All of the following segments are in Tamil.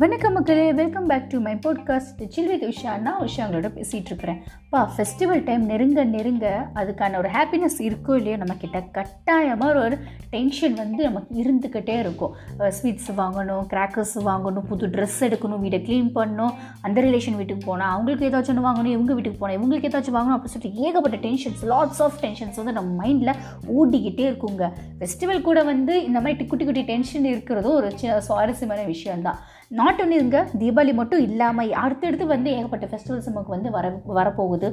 வணக்கம் மக்களே welcome back to my podcast chill with Usha நான் உஷாங்களோட பேசிகிட்டு இருக்கிறேன். பா ஃபெஸ்டிவல் டைம் நெருங்க நெருங்க அதுக்கான ஒரு ஹாப்பினஸ் இருக்கோ இல்லையோ நம்மக்கிட்ட கட்டாயமாக ஒரு டென்ஷன் வந்து நமக்கு இருந்துக்கிட்டே இருக்கும். ஸ்வீட்ஸ் வாங்கணும் கிராக்கர்ஸ் வாங்கணும் புது ட்ரெஸ் எடுக்கணும் வீடை க்ளீன் பண்ணணும் அந்த ரிலேஷன் வீட்டுக்கு போனால் அவங்களுக்கு ஏதாச்சும் ஒன்று வாங்கணும் இவங்க வீட்டுக்கு போனால் இவங்களுக்கு ஏதாச்சும் வாங்கணும் அப்படின்னு சொல்லிட்டு ஏகப்பட்ட டென்ஷன்ஸ் லாட்ஸ் ஆஃப் டென்ஷன்ஸ் வந்து நம்ம மைண்டில் ஓடிக்கிட்டே இருக்குங்க. ஃபெஸ்டிவல் கூட வந்து இந்த மாதிரி குட்டி குட்டி டென்ஷன் இருக்கிறதும் ஒரு சின்ன சுவாரஸ்யமான விஷயம்தான். நாட் ஒன்லி இங்கே தீபாவளி மட்டும் இல்லாமல் அடுத்தடுத்து வந்து ஏகப்பட்ட ஃபெஸ்டிவல்ஸ் நமக்கு வந்து வர வரப்போகுது.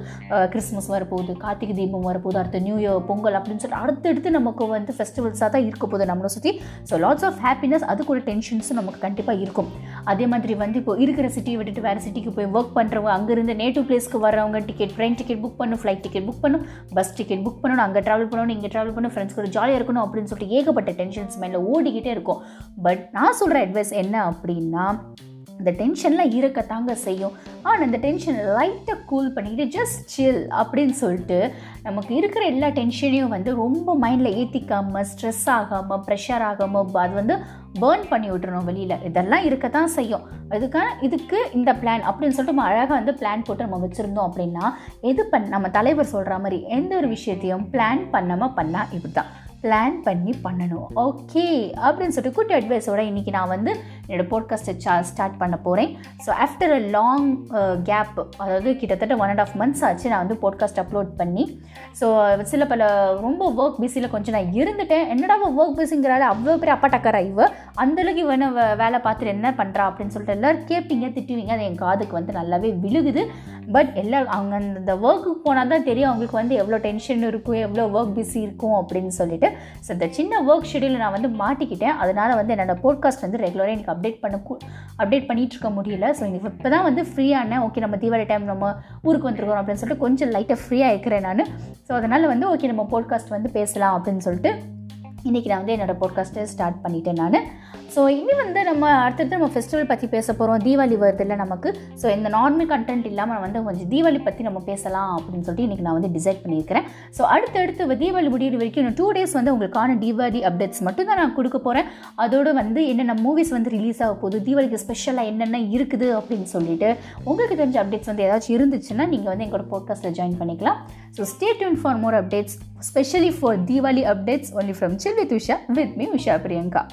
கிறிஸ்மஸ் வரப்போகுது கார்த்திகை தீபம் வரப்போகுது அடுத்த நியூ இயர் பொங்கல் அப்படின்னு சொல்லிட்டு அடுத்தடுத்து நமக்கு வந்து ஃபெஸ்டிவல்ஸாக தான் இருக்க போகுது நம்மளை சுற்றி ஸோ லாட்ஸ் ஆஃப் ஹாப்பினஸ் அதுக்கு ஒரு டென்ஷன்ஸும் நமக்கு கண்டிப்பாக இருக்கும். அதே மாதிரி வந்து இப்போ இருக்கிற சிட்டியை விட்டுட்டு வேறு சிட்டிக்கு போய் ஒர்க் பண்ணுறவங்க அங்கேருந்து நேட்டிவ் பிளேஸ்க்கு வரவங்க டிக்கெட் ட்ரெயின் டிக்கெட் புக் பண்ணணும் ஃப்ளைட் டிக்கெட் புக் பண்ணணும் பஸ் டிக்கெட் புக் பண்ணணும் அங்கே ட்ராவல் பண்ணணும் இங்கே ட்ராவல் பண்ணணும் ஃப்ரெண்ட்ஸ் கூட ஜாலியாக இருக்கணும் அப்படின்னு சொல்லிட்டு ஏகப்பட்ட டென்ஷன்ஸ் மேலே ஓடிக்கிட்டே இருக்கும். பட் நான் சொல்கிற அட்வைஸ் என்ன அப்படின்னா இந்த டென்ஷன்லாம் இருக்கத்தாங்க செய்யும். ஆனால் இந்த டென்ஷன் லைட்டாக கூல் பண்ணிக்கிட்டு ஜஸ்ட் சில் அப்படின்னு சொல்லிட்டு நமக்கு இருக்கிற எல்லா டென்ஷனையும் வந்து ரொம்ப மைண்டில் ஏற்றிக்காமல் ஸ்ட்ரெஸ் ஆகாமல் ப்ரெஷர் ஆகாமல் அது வந்து பேர்ன் பண்ணி விட்டுறணும் வெளியில். இதெல்லாம் இருக்க தான் செய்யும். அதுக்கான இதுக்கு இந்த பிளான் அப்படின்னு சொல்லிட்டு நம்ம அழகாக வந்து பிளான் போட்டு நம்ம வச்சுருந்தோம் அப்படின்னா எது பண்ண நம்ம தலைவர் சொல்கிற மாதிரி எந்த ஒரு விஷயத்தையும் பிளான் பண்ணாமல் பண்ணால் இப்படி தான் பிளான் பண்ணி பண்ணணும். ஓகே அப்படின்னு சொல்லிட்டு குட் அட்வைஸோட இன்றைக்கி நான் வந்து என்னோடய போட்காஸ்ட்டை சா ஸ்டார்ட் பண்ண போகிறேன் so after a long gap அதாவது கிட்டத்தட்ட ஒன் அண்ட் ஆஃப் மந்த்ஸ் ஆச்சு நான் வந்து போட்காஸ்ட் அப்லோட் பண்ணி. ஸோ சில பல ரொம்ப ஒர்க் பிஸியில் கொஞ்சம் நான் இருந்துட்டேன். என்னடா ஒர்க் பிஸிங்கிறால அவ்வளோ பெரிய அப்பா டக்கரா இவ? அந்தளவுக்கு இவ வேலை பார்த்துட்டு என்ன பண்ணுறா அப்படின்னு சொல்லிட்டு எல்லோரும் கேட்பீங்க திட்டுவீங்க. அது என் காதுக்கு வந்து நல்லாவே விழுகுது. பட் எல்லா அவங்க அந்த ஒர்க்குக்கு போனால் தான் தெரியும் அவங்களுக்கு வந்து எவ்வளோ டென்ஷன் இருக்கும் எவ்வளோ ஒர்க் பிஸி இருக்கும் அப்படின்னு சொல்லிட்டு. ஸோ இந்த சின்ன ஒர்க் ஷெடியூல் நான் வந்து மாட்டிக்கிட்டேன். அதனால் வந்து என்னோட போட்காஸ்ட் வந்து ரெகுலராக எனக்கு அப்டேட் பண்ண அப்டேட் பண்ணிட்டு இருக்க முடியல. ஸோ எனக்கு இப்போ தான் வந்து ஃப்ரீயானேன் ஓகே நம்ம தீபாவளி டைம் நம்ம ஊருக்கு வந்துருக்கோம் அப்படின்னு சொல்லிட்டு கொஞ்சம் லைட்டாக ஃப்ரீயாக இருக்கிறேன் நான். ஸோ அதனால் வந்து ஓகே நம்ம போட்காஸ்ட் வந்து பேசலாம் அப்படின்னு சொல்லிட்டு இன்றைக்கி நான் வந்து என்னோடய போட்காஸ்ட்டை ஸ்டார்ட் பண்ணிட்டேன் நான். ஸோ இனி வந்து நம்ம அடுத்தடுத்து நம்ம ஃபெஸ்டிவல் பற்றி பேச போகிறோம் தீபாவளி வருது இல்லை நமக்கு. ஸோ இந்த நார்மல் கண்டென்ட் இல்லாமல் நான் வந்து கொஞ்சம் தீபாவளி பற்றி நம்ம பேசலாம் அப்படின்னு சொல்லிட்டு இன்றைக்கி நான் வந்து டிசைட் பண்ணியிருக்கிறேன். ஸோ அடுத்தடுத்து தீபாவளி முடியிற வரைக்கும் இன்னும் டூ டேஸ் வந்து உங்களுக்கான தீபாவளி அப்டேட்ஸ் மட்டும் தான் நான் கொடுக்க போகிறேன் அதோடு வந்து என்னென்ன மூவிஸ் வந்து ரிலீஸ் ஆக போகுது தீபாவளிக்கு ஸ்பெஷலாக என்னென்ன இருக்குது அப்படின்னு சொல்லிட்டு உங்களுக்கு தெரிஞ்ச அப்டேட்ஸ் வந்து ஏதாச்சும் இருந்துச்சுன்னா நீங்கள் வந்து எங்களோட போட்காஸ்ட்டில் ஜாயின் பண்ணிக்கலாம். So stay tuned for more updates specially for Deepavali updates only from chill with Usha with me Usha Priyanka.